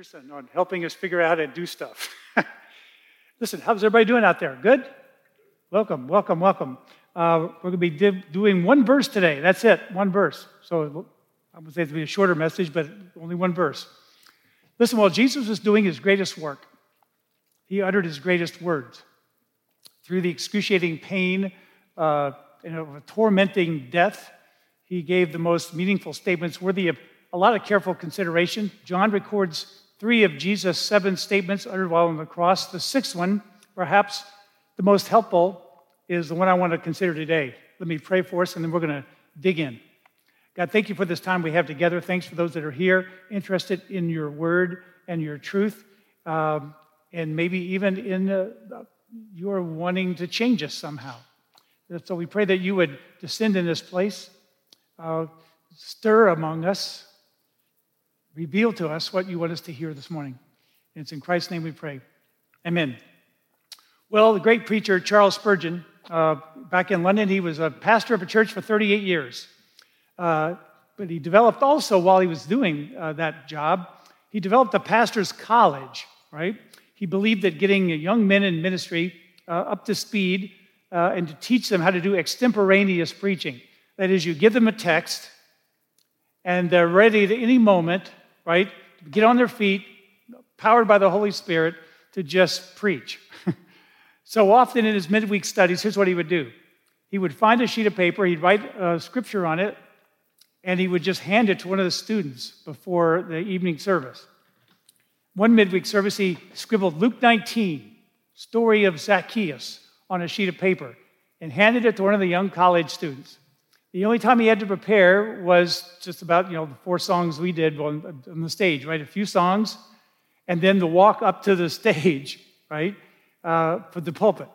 Peterson on helping us figure out how to do stuff. Listen, how's everybody doing out there? Good? Welcome, welcome, welcome. Uh, we're going to be div- doing one verse today. That's it, one verse. So I would say it's be a shorter message, but only one verse. Listen, while Jesus was doing his greatest work, he uttered his greatest words. Through the excruciating pain uh, and a tormenting death, he gave the most meaningful statements worthy of a lot of careful consideration. John records three of Jesus' seven statements uttered while on the cross. The sixth one, perhaps the most helpful, is the one I want to consider today. Let me pray for us, and then we're going to dig in. God, thank you for this time we have together. Thanks for those that are here, interested in your word and your truth, um, and maybe even in uh, your wanting to change us somehow. So we pray that you would descend in this place, uh, stir among us, reveal to us what you want us to hear this morning. And it's in Christ's name we pray. Amen. Well, the great preacher Charles Spurgeon, uh, back in London, he was a pastor of a church for 38 years. Uh, but he developed also, while he was doing uh, that job, he developed a pastor's college, right? He believed that getting young men in ministry uh, up to speed uh, and to teach them how to do extemporaneous preaching. That is, you give them a text, and they're ready at any moment right? Get on their feet, powered by the Holy Spirit, to just preach. so often in his midweek studies, here's what he would do he would find a sheet of paper, he'd write a scripture on it, and he would just hand it to one of the students before the evening service. One midweek service, he scribbled Luke 19, story of Zacchaeus, on a sheet of paper and handed it to one of the young college students. The only time he had to prepare was just about, you know, the four songs we did on, on the stage, right? A few songs, and then the walk up to the stage, right, uh, for the pulpit.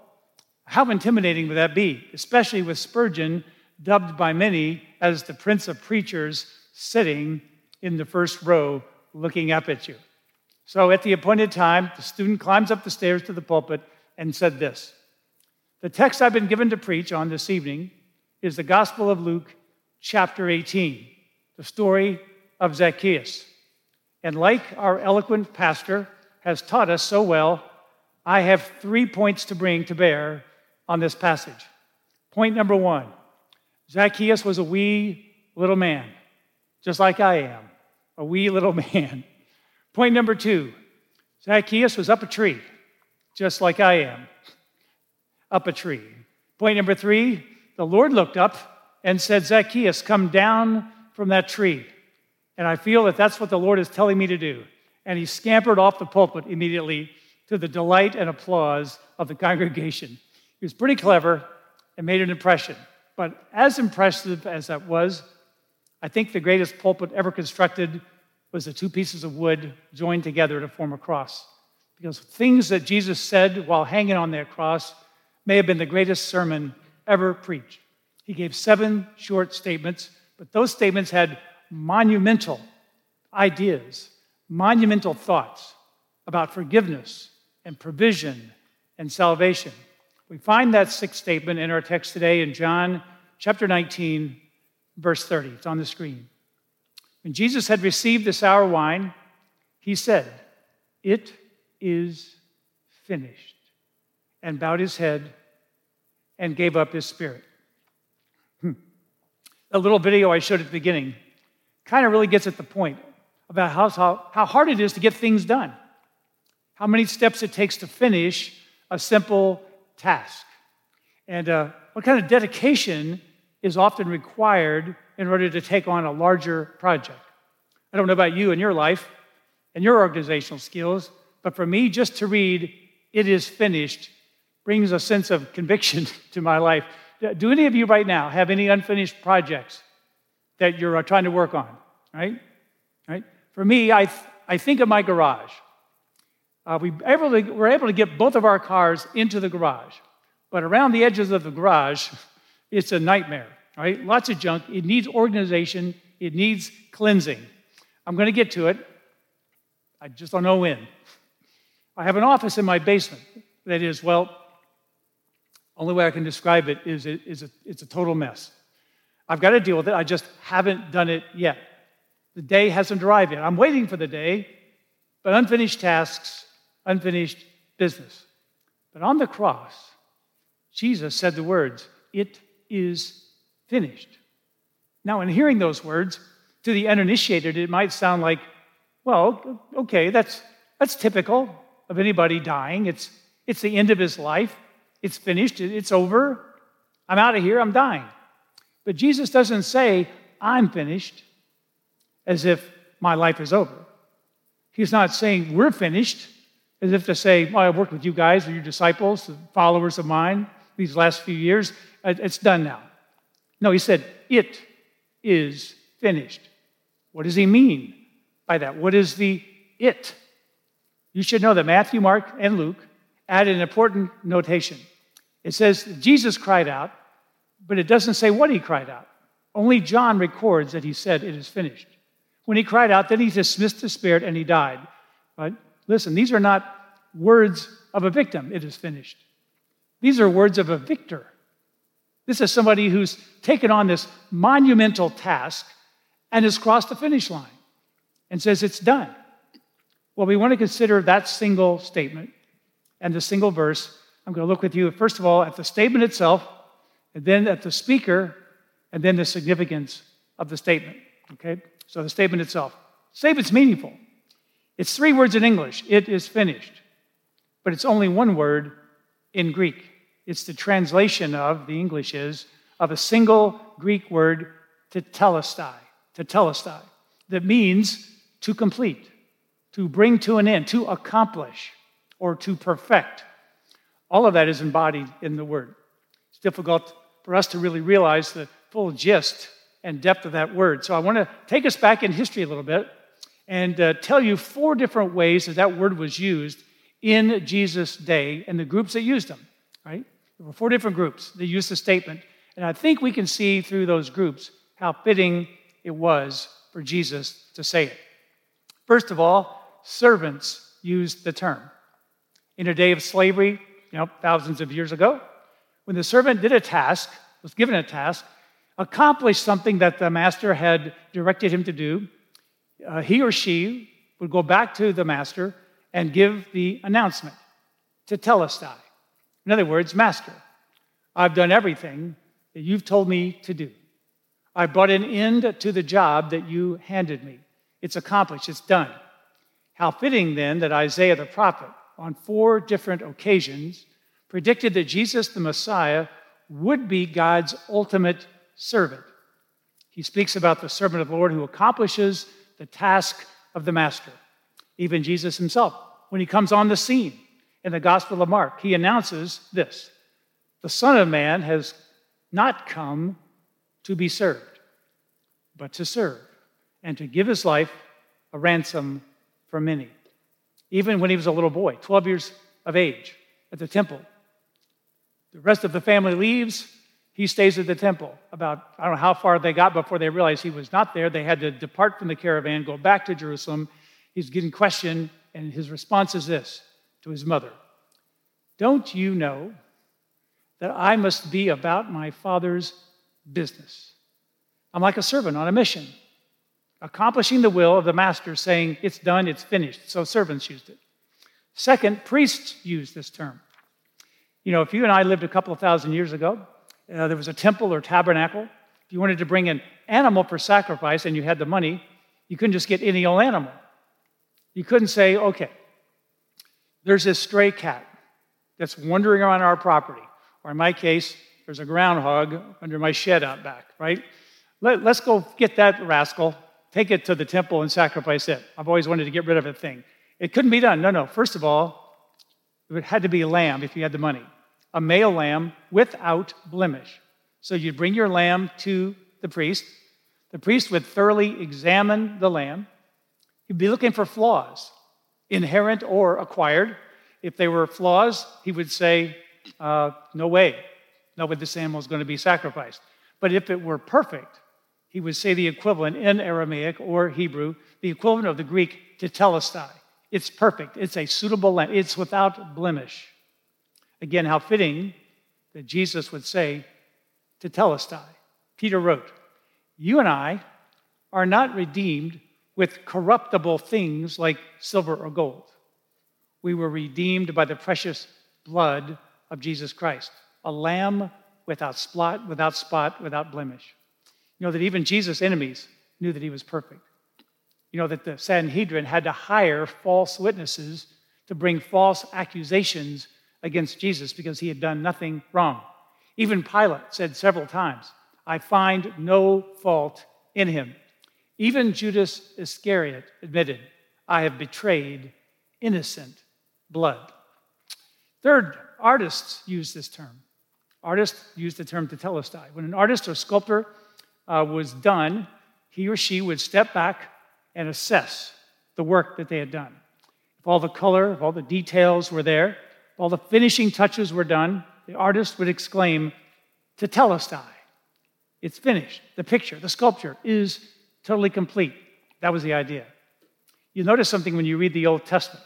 How intimidating would that be, especially with Spurgeon, dubbed by many as the prince of preachers, sitting in the first row looking up at you? So at the appointed time, the student climbs up the stairs to the pulpit and said this The text I've been given to preach on this evening is the Gospel of Luke, chapter 18, the story of Zacchaeus. And like our eloquent pastor has taught us so well, I have three points to bring to bear on this passage. Point number one Zacchaeus was a wee little man, just like I am, a wee little man. Point number two Zacchaeus was up a tree, just like I am, up a tree. Point number three the Lord looked up and said, Zacchaeus, come down from that tree. And I feel that that's what the Lord is telling me to do. And he scampered off the pulpit immediately to the delight and applause of the congregation. He was pretty clever and made an impression. But as impressive as that was, I think the greatest pulpit ever constructed was the two pieces of wood joined together to form a cross. Because things that Jesus said while hanging on that cross may have been the greatest sermon ever preach. He gave seven short statements, but those statements had monumental ideas, monumental thoughts about forgiveness and provision and salvation. We find that sixth statement in our text today in John chapter 19, verse 30. It's on the screen. When Jesus had received the sour wine, he said, It is finished, and bowed his head and gave up his spirit. Hmm. The little video I showed at the beginning kind of really gets at the point about how, how, how hard it is to get things done, how many steps it takes to finish a simple task, and uh, what kind of dedication is often required in order to take on a larger project. I don't know about you and your life and your organizational skills, but for me, just to read, it is finished brings a sense of conviction to my life. Do any of you right now have any unfinished projects that you're uh, trying to work on? Right? Right? For me, I, th- I think of my garage. Uh, we able to, we're able to get both of our cars into the garage, but around the edges of the garage, it's a nightmare. Right? Lots of junk. It needs organization. It needs cleansing. I'm going to get to it. I just don't know when. I have an office in my basement that is, well, only way I can describe it is, it is a, it's a total mess. I've got to deal with it. I just haven't done it yet. The day hasn't arrived yet. I'm waiting for the day, but unfinished tasks, unfinished business. But on the cross, Jesus said the words, It is finished. Now, in hearing those words, to the uninitiated, it might sound like, well, okay, that's, that's typical of anybody dying. It's, it's the end of his life. It's finished. It's over. I'm out of here. I'm dying. But Jesus doesn't say, I'm finished, as if my life is over. He's not saying, we're finished, as if to say, well, I've worked with you guys, or your disciples, followers of mine, these last few years. It's done now. No, he said, it is finished. What does he mean by that? What is the it? You should know that Matthew, Mark, and Luke add an important notation. It says Jesus cried out, but it doesn't say what he cried out. Only John records that he said, It is finished. When he cried out, then he dismissed the spirit and he died. But listen, these are not words of a victim, it is finished. These are words of a victor. This is somebody who's taken on this monumental task and has crossed the finish line and says, It's done. Well, we want to consider that single statement and the single verse. I'm going to look with you, first of all, at the statement itself, and then at the speaker, and then the significance of the statement. Okay? So the statement itself. Statement's meaningful. It's three words in English. It is finished. But it's only one word in Greek. It's the translation of, the English is, of a single Greek word, tetelestai, tetelestai, that means to complete, to bring to an end, to accomplish, or to perfect. All of that is embodied in the word. It's difficult for us to really realize the full gist and depth of that word. So I want to take us back in history a little bit and uh, tell you four different ways that that word was used in Jesus' day and the groups that used them, right? There were four different groups that used the statement. And I think we can see through those groups how fitting it was for Jesus to say it. First of all, servants used the term. In a day of slavery, you know, thousands of years ago, when the servant did a task, was given a task, accomplished something that the master had directed him to do, uh, he or she would go back to the master and give the announcement to tetelestai. In other words, Master, I've done everything that you've told me to do. I brought an end to the job that you handed me. It's accomplished, it's done. How fitting then that Isaiah the prophet, on four different occasions, predicted that Jesus the Messiah would be God's ultimate servant. He speaks about the servant of the Lord who accomplishes the task of the master. Even Jesus himself, when he comes on the scene, in the Gospel of Mark. He announces this The Son of Man has not come to be served, but to serve, and to give his life a ransom for many. Even when he was a little boy, 12 years of age, at the temple. The rest of the family leaves. He stays at the temple. About, I don't know how far they got before they realized he was not there. They had to depart from the caravan, go back to Jerusalem. He's getting questioned, and his response is this to his mother Don't you know that I must be about my Father's business? I'm like a servant on a mission, accomplishing the will of the master, saying, It's done, it's finished. So servants used it. Second, priests used this term. You know, if you and I lived a couple of thousand years ago, uh, there was a temple or tabernacle. If you wanted to bring an animal for sacrifice and you had the money, you couldn't just get any old animal. You couldn't say, okay, there's this stray cat that's wandering around our property. Or in my case, there's a groundhog under my shed out back, right? Let, us go get that rascal, take it to the temple and sacrifice it. I've always wanted to get rid of a thing. It couldn't be done. No, no. First of all, it had to be a lamb if you had the money, a male lamb without blemish. So you'd bring your lamb to the priest. The priest would thoroughly examine the lamb. He'd be looking for flaws inherent or acquired. If they were flaws, he would say, uh, No way, no way this animal is going to be sacrificed. But if it were perfect, he would say the equivalent in Aramaic or Hebrew, the equivalent of the Greek "to tetelestai. It's perfect, it's a suitable lamb, it's without blemish. Again, how fitting that Jesus would say "To tetelestai. Peter wrote, You and I are not redeemed with corruptible things like silver or gold. We were redeemed by the precious blood of Jesus Christ, a lamb without spot, without spot, without blemish. You know that even Jesus' enemies knew that he was perfect. You know that the Sanhedrin had to hire false witnesses to bring false accusations against Jesus because he had done nothing wrong. Even Pilate said several times, I find no fault in him. Even Judas Iscariot admitted, I have betrayed innocent blood. Third, artists use this term. Artists use the term to tell tetelestai. When an artist or sculptor uh, was done, he or she would step back and assess the work that they had done. If all the color, if all the details were there, if all the finishing touches were done, the artist would exclaim, Tetelestai. It's finished. The picture, the sculpture is totally complete. That was the idea. You notice something when you read the Old Testament.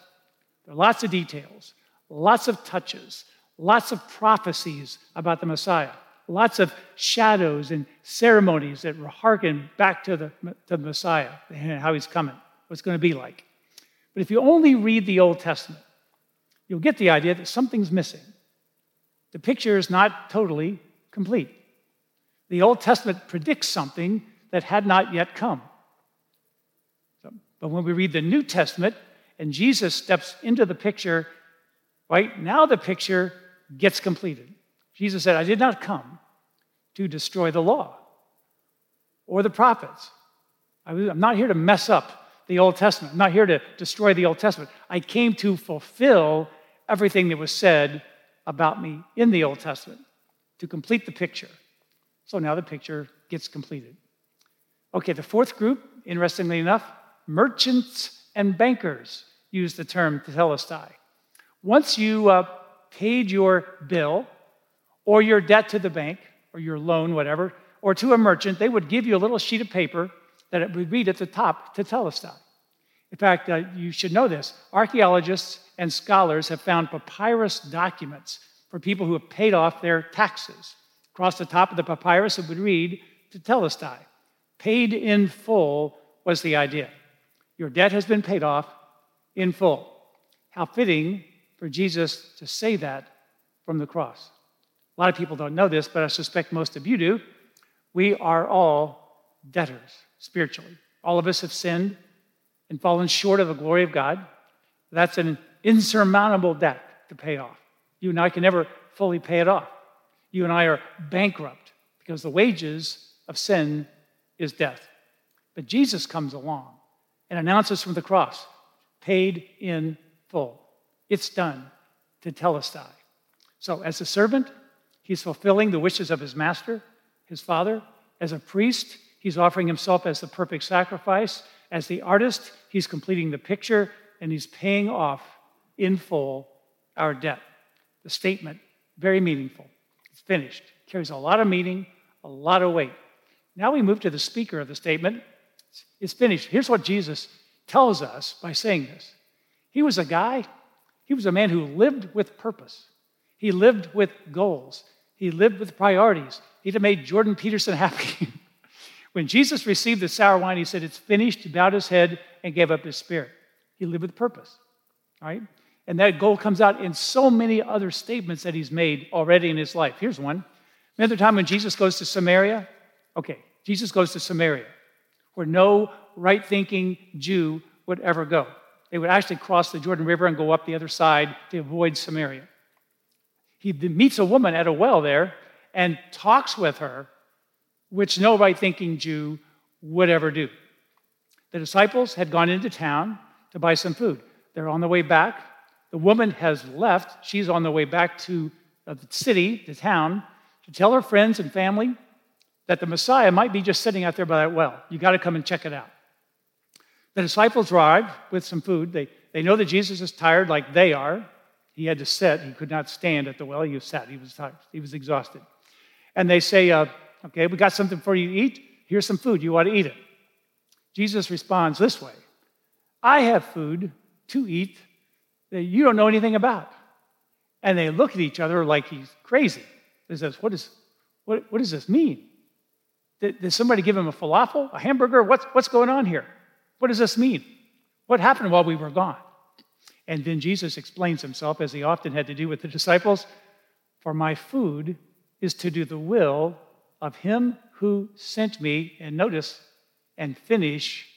There are lots of details, lots of touches, lots of prophecies about the Messiah, lots of shadows and ceremonies that harken back to the, to the Messiah and how he's coming, what's going to be like. But if you only read the Old Testament, you'll get the idea that something's missing. The picture is not totally complete. The Old Testament predicts something that had not yet come. But when we read the New Testament and Jesus steps into the picture, right now the picture gets completed. Jesus said, I did not come to destroy the law or the prophets. I'm not here to mess up the Old Testament. I'm not here to destroy the Old Testament. I came to fulfill everything that was said about me in the Old Testament to complete the picture. So now the picture gets completed. Okay, the fourth group, interestingly enough, merchants and bankers use the term tetelestai. Once you uh, paid your bill or your debt to the bank or your loan, whatever, or to a merchant, they would give you a little sheet of paper that it would read at the top tetelestai. In fact, uh, you should know this. Archaeologists and scholars have found papyrus documents for people who have paid off their taxes. Across the top of the papyrus, it would read tetelestai. Paid in full was the idea. Your debt has been paid off in full. How fitting for Jesus to say that from the cross. A lot of people don't know this, but I suspect most of you do. We are all debtors spiritually. All of us have sinned and fallen short of the glory of God. That's an insurmountable debt to pay off. You and I can never fully pay it off. You and I are bankrupt because the wages of sin is death. But Jesus comes along and announces from the cross, paid in full. It's done tetelestai. So, as a servant, he's fulfilling the wishes of his master, his father. As a priest, he's offering himself as the perfect sacrifice. As the artist, he's completing the picture and he's paying off in full our debt. The statement, very meaningful. It's finished. Carries a lot of meaning, a lot of weight. Now we move to the speaker of the statement. It's finished. Here's what Jesus tells us by saying this He was a guy he was a man who lived with purpose. He lived with goals. He lived with priorities. He'd have made Jordan Peterson happy. when Jesus received the sour wine, he said, It's finished. He bowed his head and gave up his spirit. He lived with purpose. Right? And that goal comes out in so many other statements that he's made already in his life. Here's one. Another time when Jesus goes to Samaria, okay, Jesus goes to Samaria, where no right thinking Jew would ever go. They would actually cross the Jordan River and go up the other side to avoid Samaria. He meets a woman at a well there and talks with her, which no right thinking Jew would ever do. The disciples had gone into town to buy some food. They're on the way back. The woman has left. She's on the way back to uh, the city, the town, to tell her friends and family that the Messiah might be just sitting out there by that well. You got to come and check it out. The disciples arrive with some food. They, they know that Jesus is tired like they are. He had to sit. He could not stand at the well. He sat. He was tired. He was exhausted. And they say, uh, Okay, we got something for you to eat. Here's some food. You ought to eat it. Jesus responds this way I have food to eat that you don't know anything about. And they look at each other like he's crazy. He says, What, is, what, what does this mean? Did, did somebody give him a falafel, a hamburger? What's, what's going on here? What does this mean? What happened while we were gone? And then Jesus explains himself, as he often had to do with the disciples For my food is to do the will of him who sent me, and notice, and finish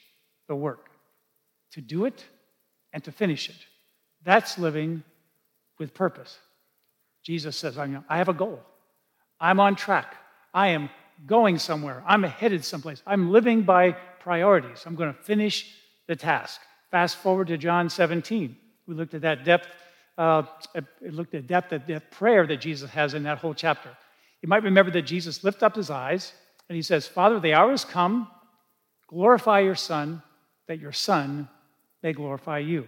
the work. To do it and to finish it. That's living with purpose. Jesus says, I have a goal. I'm on track. I am going somewhere. I'm headed someplace. I'm living by priorities. I'm going to finish the task. Fast forward to John 17. We looked at that depth, uh, looked at depth of that prayer that Jesus has in that whole chapter. You might remember that Jesus lifted up his eyes and he says, Father, the hour has come. Glorify your Son, that your Son may glorify you.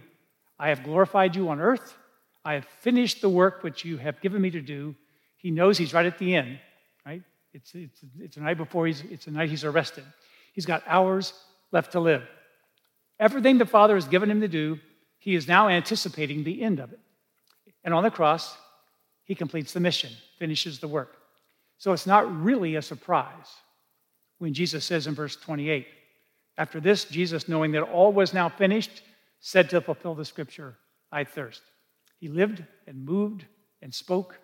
I have glorified you on earth. I have finished the work which you have given me to do. He knows he's right at the end, right? It's, it's, it's the night before he's, it's the night he's arrested. He's got hours left to live. Everything the Father has given him to do, he is now anticipating the end of it. And on the cross, he completes the mission, finishes the work. So it's not really a surprise when Jesus says in verse 28 After this, Jesus, knowing that all was now finished, said to fulfill the scripture, I thirst. He lived and moved and spoke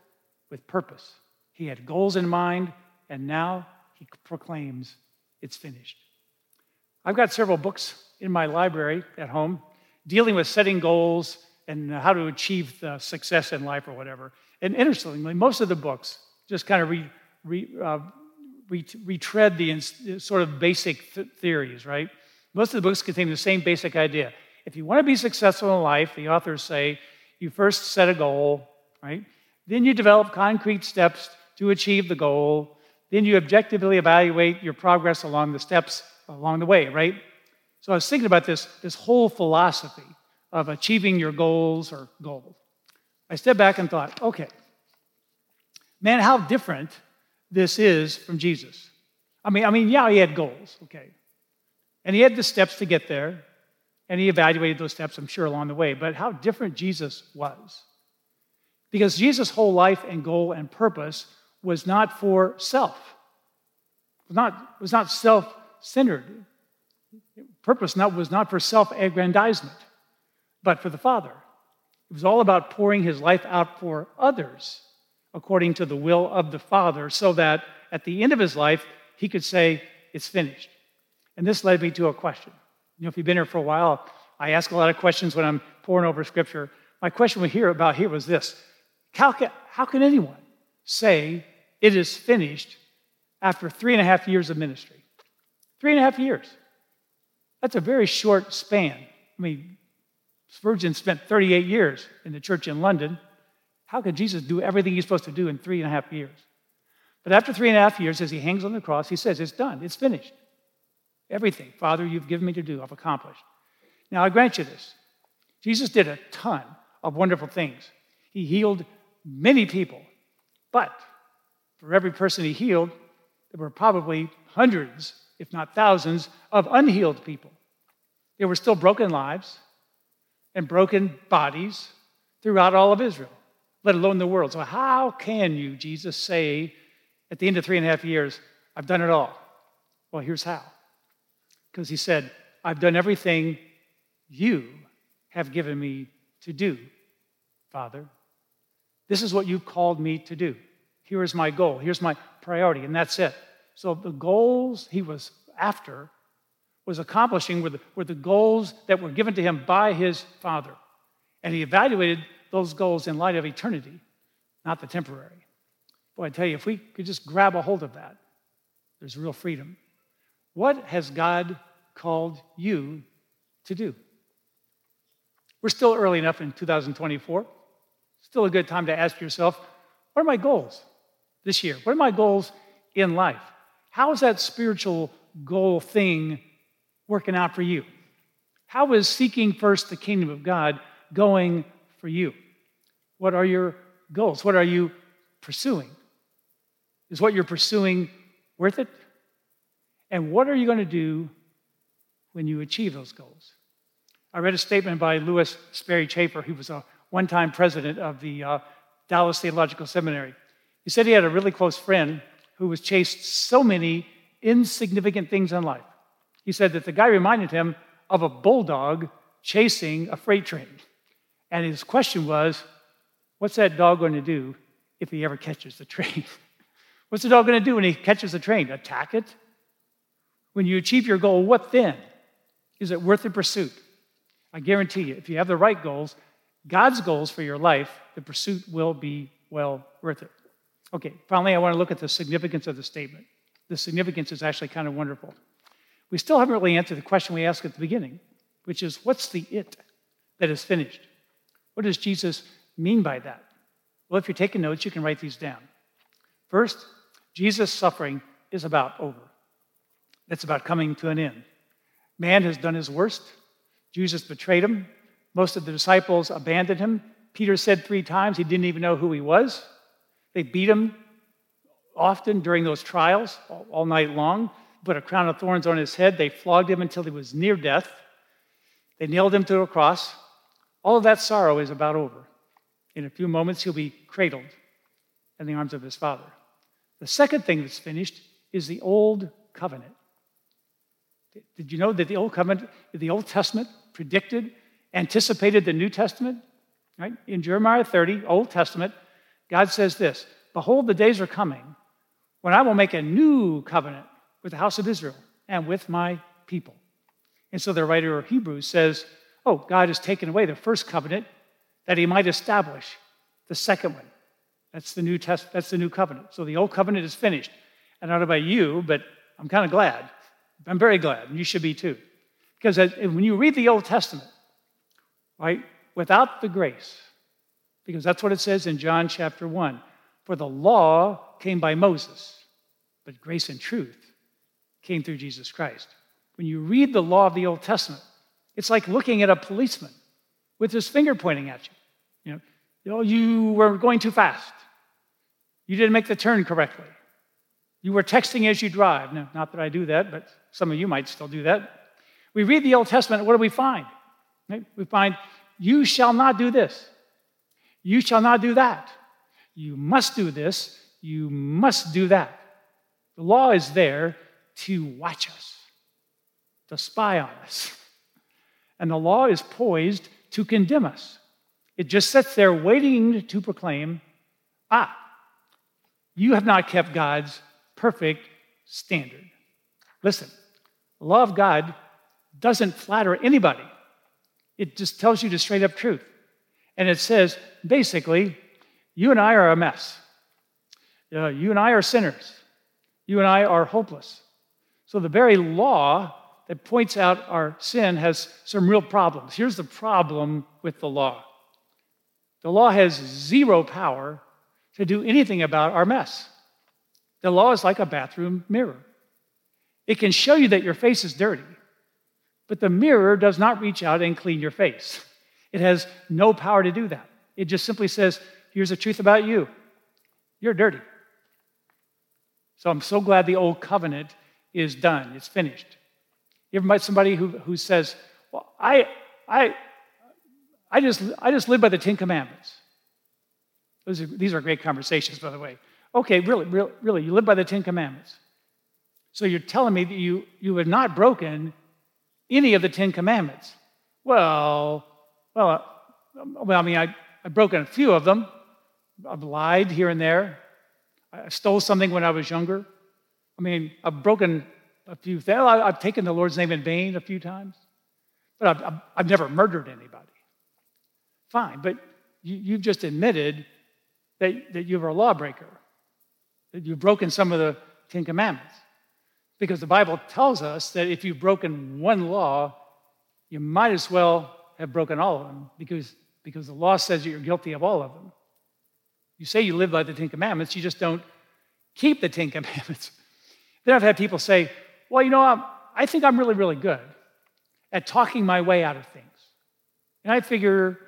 with purpose. He had goals in mind, and now he proclaims, It's finished. I've got several books in my library at home dealing with setting goals and how to achieve success in life or whatever. And interestingly, most of the books just kind of re, re, uh, retread the sort of basic th- theories, right? Most of the books contain the same basic idea. If you want to be successful in life, the authors say, you first set a goal, right? Then you develop concrete steps to achieve the goal. Then you objectively evaluate your progress along the steps along the way, right? So I was thinking about this, this whole philosophy of achieving your goals or goals. I stepped back and thought, okay, man, how different this is from Jesus. I mean, I mean, yeah, he had goals, okay. And he had the steps to get there, and he evaluated those steps, I'm sure, along the way. But how different Jesus was. Because Jesus' whole life and goal and purpose was not for self, was not, was not self centered. Purpose not, was not for self aggrandizement, but for the Father. It was all about pouring his life out for others according to the will of the Father, so that at the end of his life, he could say, It's finished. And this led me to a question. You know, if you've been here for a while, I ask a lot of questions when I'm poring over scripture. My question we hear about here was this How can, how can anyone say it is finished after three and a half years of ministry? Three and a half years. That's a very short span. I mean, Spurgeon spent 38 years in the church in London. How could Jesus do everything he's supposed to do in three and a half years? But after three and a half years, as he hangs on the cross, he says, It's done, it's finished. Everything, Father, you've given me to do, I've accomplished. Now, I grant you this Jesus did a ton of wonderful things. He healed many people, but for every person he healed, there were probably hundreds, if not thousands, of unhealed people. There were still broken lives and broken bodies throughout all of Israel let alone the world. So, how can you, Jesus, say at the end of three and a half years, I've done it all? Well, here's how. Because he said, I've done everything you have given me to do, Father. This is what you've called me to do. Here is my goal. Here's my priority, and that's it. So, the goals he was after was accomplishing were the, were the goals that were given to him by his Father. And he evaluated those goals in light of eternity, not the temporary. Boy, I tell you, if we could just grab a hold of that, there's real freedom. What has God called you to do? We're still early enough in 2024. Still a good time to ask yourself, what are my goals this year? What are my goals in life? How is that spiritual goal thing working out for you? How is seeking first the kingdom of God going for you? What are your goals? What are you pursuing? Is what you're pursuing worth it? And what are you going to do when you achieve those goals? I read a statement by Lewis Sperry Chafer, who was a one time president of the uh, Dallas Theological Seminary. He said he had a really close friend who was chased so many insignificant things in life. He said that the guy reminded him of a bulldog chasing a freight train. And his question was, What's that dog going to do if he ever catches the train? What's the dog going to do when he catches the train? Attack it? When you achieve your goal, what then? Is it worth the pursuit? I guarantee you, if you have the right goals, God's goals for your life, the pursuit will be well worth it. Okay, finally, I want to look at the significance of the statement. The significance is actually kind of wonderful. We still haven't really answered the question we asked at the beginning, which is what's the it that is finished? What does Jesus mean by that? Well, if you're taking notes, you can write these down. First, Jesus' suffering is about over. It's about coming to an end. Man has done his worst. Jesus betrayed him. Most of the disciples abandoned him. Peter said three times he didn't even know who he was. They beat him often during those trials, all night long, put a crown of thorns on his head. They flogged him until he was near death. They nailed him to a cross. All of that sorrow is about over. In a few moments, he'll be cradled in the arms of his Father. The second thing that's finished is the Old Covenant. Did you know that the Old Covenant, the Old Testament predicted, anticipated the New Testament? Right? In Jeremiah 30, Old Testament, God says this Behold, the days are coming when I will make a new covenant with the house of Israel and with my people. And so the writer of Hebrews says, Oh, God has taken away the first covenant that he might establish the second one. That's the new test, that's the new covenant. So the old covenant is finished. And I don't know about you, but I'm kind of glad. I'm very glad, and you should be too. Because when you read the Old Testament, right, without the grace, because that's what it says in John chapter 1 for the law came by Moses, but grace and truth came through Jesus Christ. When you read the law of the Old Testament, it's like looking at a policeman with his finger pointing at you. You know, you, were going too fast. You didn't make the turn correctly. You were texting as you drive. Now, not that I do that, but some of you might still do that. We read the Old Testament, what do we find? We find, you shall not do this. You shall not do that. You must do this. You must do that. The law is there to watch us, to spy on us. And the law is poised to condemn us. It just sits there waiting to proclaim, ah, you have not kept God's perfect standard. Listen, the law of God doesn't flatter anybody, it just tells you the straight up truth. And it says, basically, you and I are a mess. Uh, you and I are sinners. You and I are hopeless. So the very law that points out our sin has some real problems. Here's the problem with the law the law has zero power to do anything about our mess. The law is like a bathroom mirror. It can show you that your face is dirty, but the mirror does not reach out and clean your face. It has no power to do that. It just simply says, here's the truth about you you're dirty. So I'm so glad the old covenant is done, it's finished. You ever met somebody who, who says, Well, I, I, I, just, I just live by the Ten Commandments? Are, these are great conversations, by the way. Okay, really, really, really, you live by the Ten Commandments. So you're telling me that you, you have not broken any of the Ten Commandments. Well, well, uh, well, I mean, I, I've broken a few of them. I've lied here and there. I stole something when I was younger. I mean, I've broken a few things. I've taken the Lord's name in vain a few times, but I've, I've never murdered anybody. Fine, but you, you've just admitted that, that you're a lawbreaker, that you've broken some of the Ten Commandments. Because the Bible tells us that if you've broken one law, you might as well have broken all of them because, because the law says that you're guilty of all of them. You say you live by the Ten Commandments, you just don't keep the Ten Commandments. then I've had people say, well, you know, I'm, I think I'm really, really good at talking my way out of things. And I figure,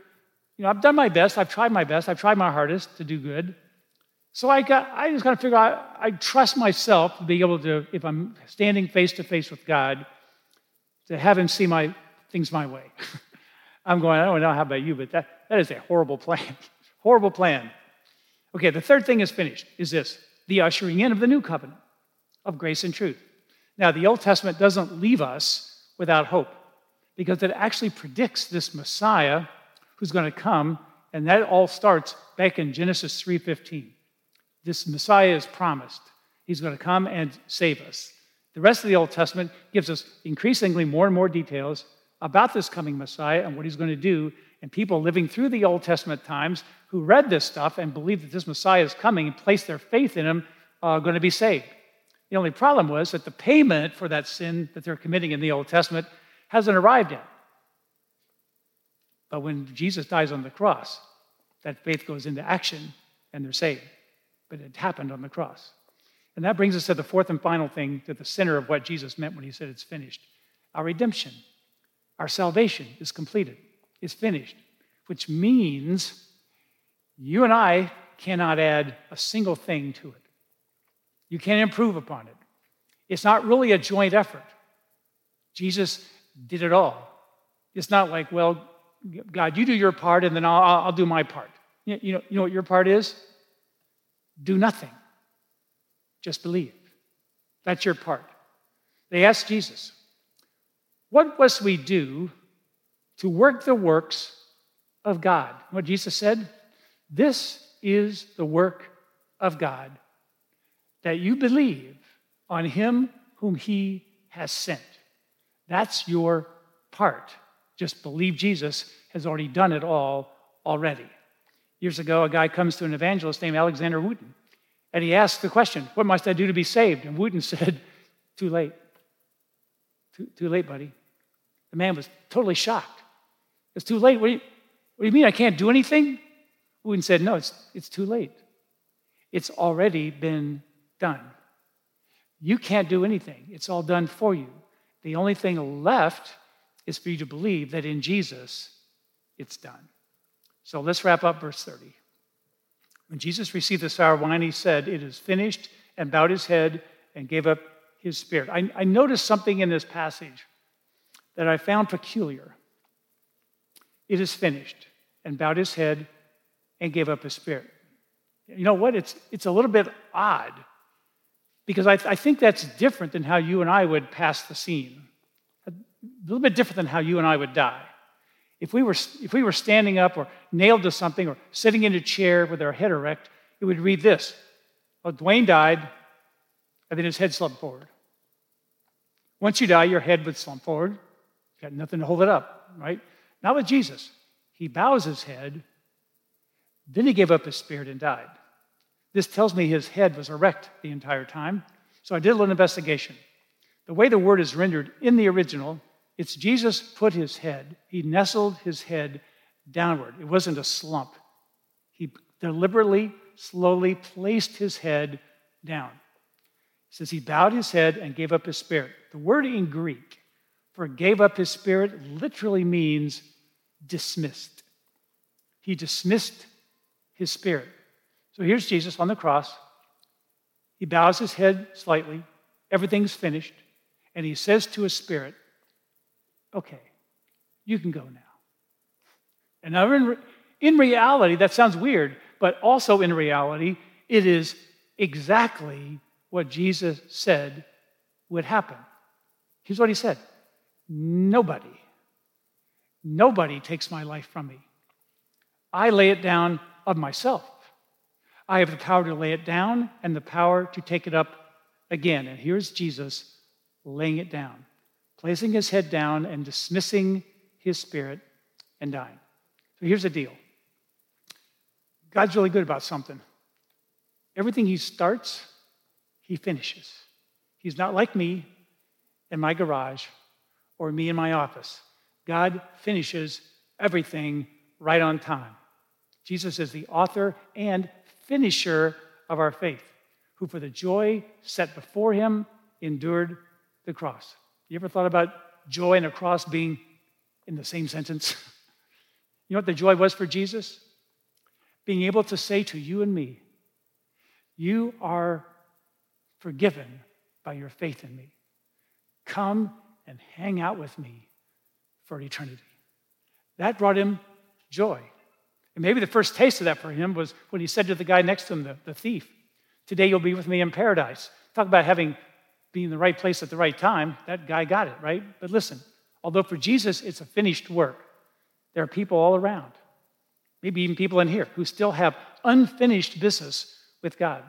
you know, I've done my best, I've tried my best, I've tried my hardest to do good. So I got I just got to figure out I trust myself to be able to, if I'm standing face to face with God, to have him see my things my way. I'm going, I don't know how about you, but that, that is a horrible plan. horrible plan. Okay, the third thing is finished, is this the ushering in of the new covenant of grace and truth. Now, the Old Testament doesn't leave us without hope. because it actually predicts this Messiah who's going to come, and that all starts back in Genesis 3:15. This Messiah is promised. He's going to come and save us. The rest of the Old Testament gives us increasingly more and more details about this coming Messiah and what he's going to do. And people living through the Old Testament times who read this stuff and believed that this Messiah is coming and placed their faith in him uh, are going to be saved. The only problem was that the payment for that sin that they're committing in the Old Testament hasn't arrived yet. But when Jesus dies on the cross, that faith goes into action and they're saved. But it happened on the cross. And that brings us to the fourth and final thing, to the center of what Jesus meant when he said it's finished. Our redemption, our salvation is completed, is finished, which means you and I cannot add a single thing to it. You can't improve upon it. It's not really a joint effort. Jesus did it all. It's not like, well, God, you do your part and then I'll, I'll do my part. You know, you know what your part is? Do nothing. Just believe. That's your part. They asked Jesus, What must we do to work the works of God? What Jesus said? This is the work of God, that you believe on him whom he has sent. That's your part. Just believe Jesus has already done it all already. Years ago, a guy comes to an evangelist named Alexander Wooten, and he asks the question, What must I do to be saved? And Wooten said, Too late. Too, too late, buddy. The man was totally shocked. It's too late. What do you, what do you mean? I can't do anything? Wooten said, No, it's, it's too late. It's already been done. You can't do anything, it's all done for you. The only thing left is for you to believe that in Jesus it's done. So let's wrap up verse 30. When Jesus received the sour wine, he said, It is finished, and bowed his head and gave up his spirit. I, I noticed something in this passage that I found peculiar. It is finished, and bowed his head and gave up his spirit. You know what? It's, it's a little bit odd because I, I think that's different than how you and I would pass the scene, a little bit different than how you and I would die. If we, were, if we were standing up or nailed to something or sitting in a chair with our head erect, it would read this Well, Dwayne died, and then his head slumped forward. Once you die, your head would slump forward. Got nothing to hold it up, right? Not with Jesus. He bows his head, then he gave up his spirit and died. This tells me his head was erect the entire time. So I did a little investigation. The way the word is rendered in the original it's Jesus put his head, he nestled his head downward. It wasn't a slump. He deliberately, slowly placed his head down. It says he bowed his head and gave up his spirit. The word in Greek for gave up his spirit literally means dismissed. He dismissed his spirit. So here's Jesus on the cross. He bows his head slightly. Everything's finished. And he says to his spirit, okay, you can go now. And now, in, in reality, that sounds weird, but also in reality, it is exactly what Jesus said would happen. Here's what he said Nobody, nobody takes my life from me. I lay it down of myself. I have the power to lay it down and the power to take it up again. And here's Jesus laying it down placing his head down and dismissing his spirit and dying. So here's the deal God's really good about something. Everything he starts, he finishes. He's not like me in my garage or me in my office. God finishes everything right on time. Jesus is the author and finisher of our faith, who for the joy set before him endured the cross. You ever thought about joy and a cross being in the same sentence? you know what the joy was for Jesus? Being able to say to you and me, You are forgiven by your faith in me. Come and hang out with me for eternity. That brought him joy. And maybe the first taste of that for him was when he said to the guy next to him, the, the thief, Today you'll be with me in paradise. Talk about having being in the right place at the right time, that guy got it, right? But listen, Although for Jesus, it's a finished work. There are people all around, maybe even people in here, who still have unfinished business with God.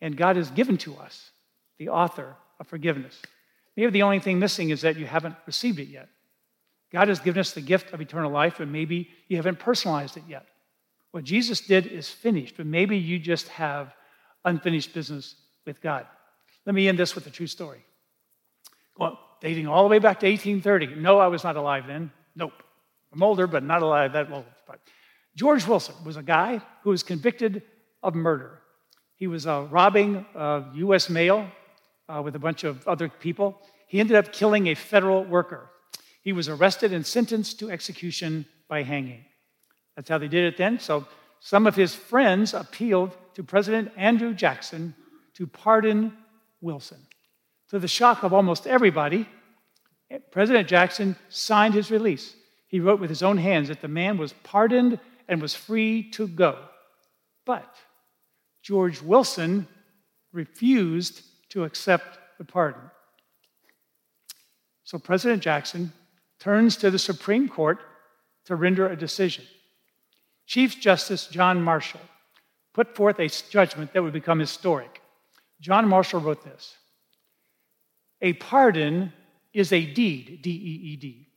And God has given to us the author of forgiveness. Maybe the only thing missing is that you haven't received it yet. God has given us the gift of eternal life, and maybe you haven't personalized it yet. What Jesus did is finished, but maybe you just have unfinished business with God. Let me end this with a true story. Well, dating all the way back to 1830. No, I was not alive then. Nope. I'm older, but not alive that old. But George Wilson was a guy who was convicted of murder. He was uh, robbing uh, U.S. mail uh, with a bunch of other people. He ended up killing a federal worker. He was arrested and sentenced to execution by hanging. That's how they did it then. So some of his friends appealed to President Andrew Jackson to pardon Wilson. To the shock of almost everybody, President Jackson signed his release. He wrote with his own hands that the man was pardoned and was free to go. But George Wilson refused to accept the pardon. So President Jackson turns to the Supreme Court to render a decision. Chief Justice John Marshall put forth a judgment that would become historic. John Marshall wrote this A pardon is a deed, D E E D.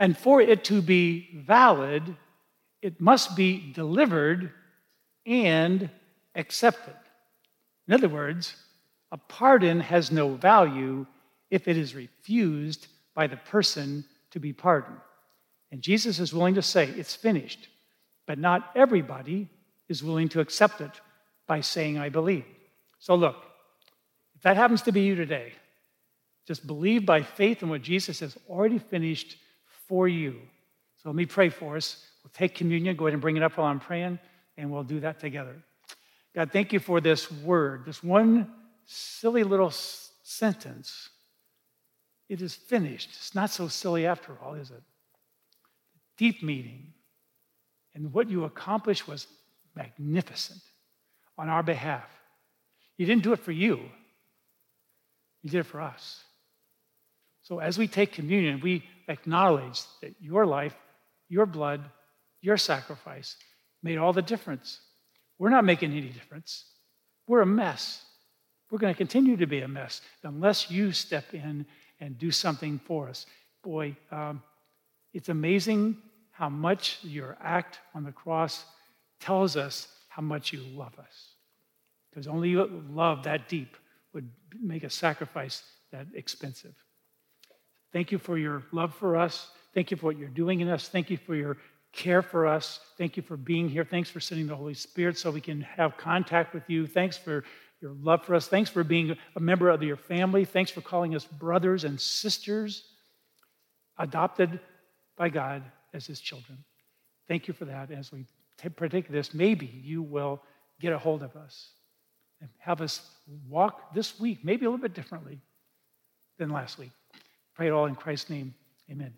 And for it to be valid, it must be delivered and accepted. In other words, a pardon has no value if it is refused by the person to be pardoned. And Jesus is willing to say, it's finished. But not everybody is willing to accept it by saying, I believe. So look, if that happens to be you today, just believe by faith in what Jesus has already finished for you. So let me pray for us. We'll take communion, go ahead and bring it up while I'm praying, and we'll do that together. God, thank you for this word, this one silly little sentence. It is finished. It's not so silly after all, is it? Deep meaning. And what you accomplished was magnificent on our behalf. You didn't do it for you, you did it for us. So as we take communion, we acknowledge that your life, your blood, your sacrifice made all the difference. We're not making any difference. We're a mess. We're going to continue to be a mess unless you step in and do something for us. Boy, um, it's amazing how much your act on the cross tells us how much you love us. Because only love that deep would make a sacrifice that expensive. Thank you for your love for us. Thank you for what you're doing in us. Thank you for your care for us. Thank you for being here. Thanks for sending the Holy Spirit so we can have contact with you. Thanks for your love for us. Thanks for being a member of your family. Thanks for calling us brothers and sisters, adopted by God as his children. Thank you for that. As we partake this, maybe you will get a hold of us and have us walk this week, maybe a little bit differently than last week. Pray it all in Christ's name. Amen.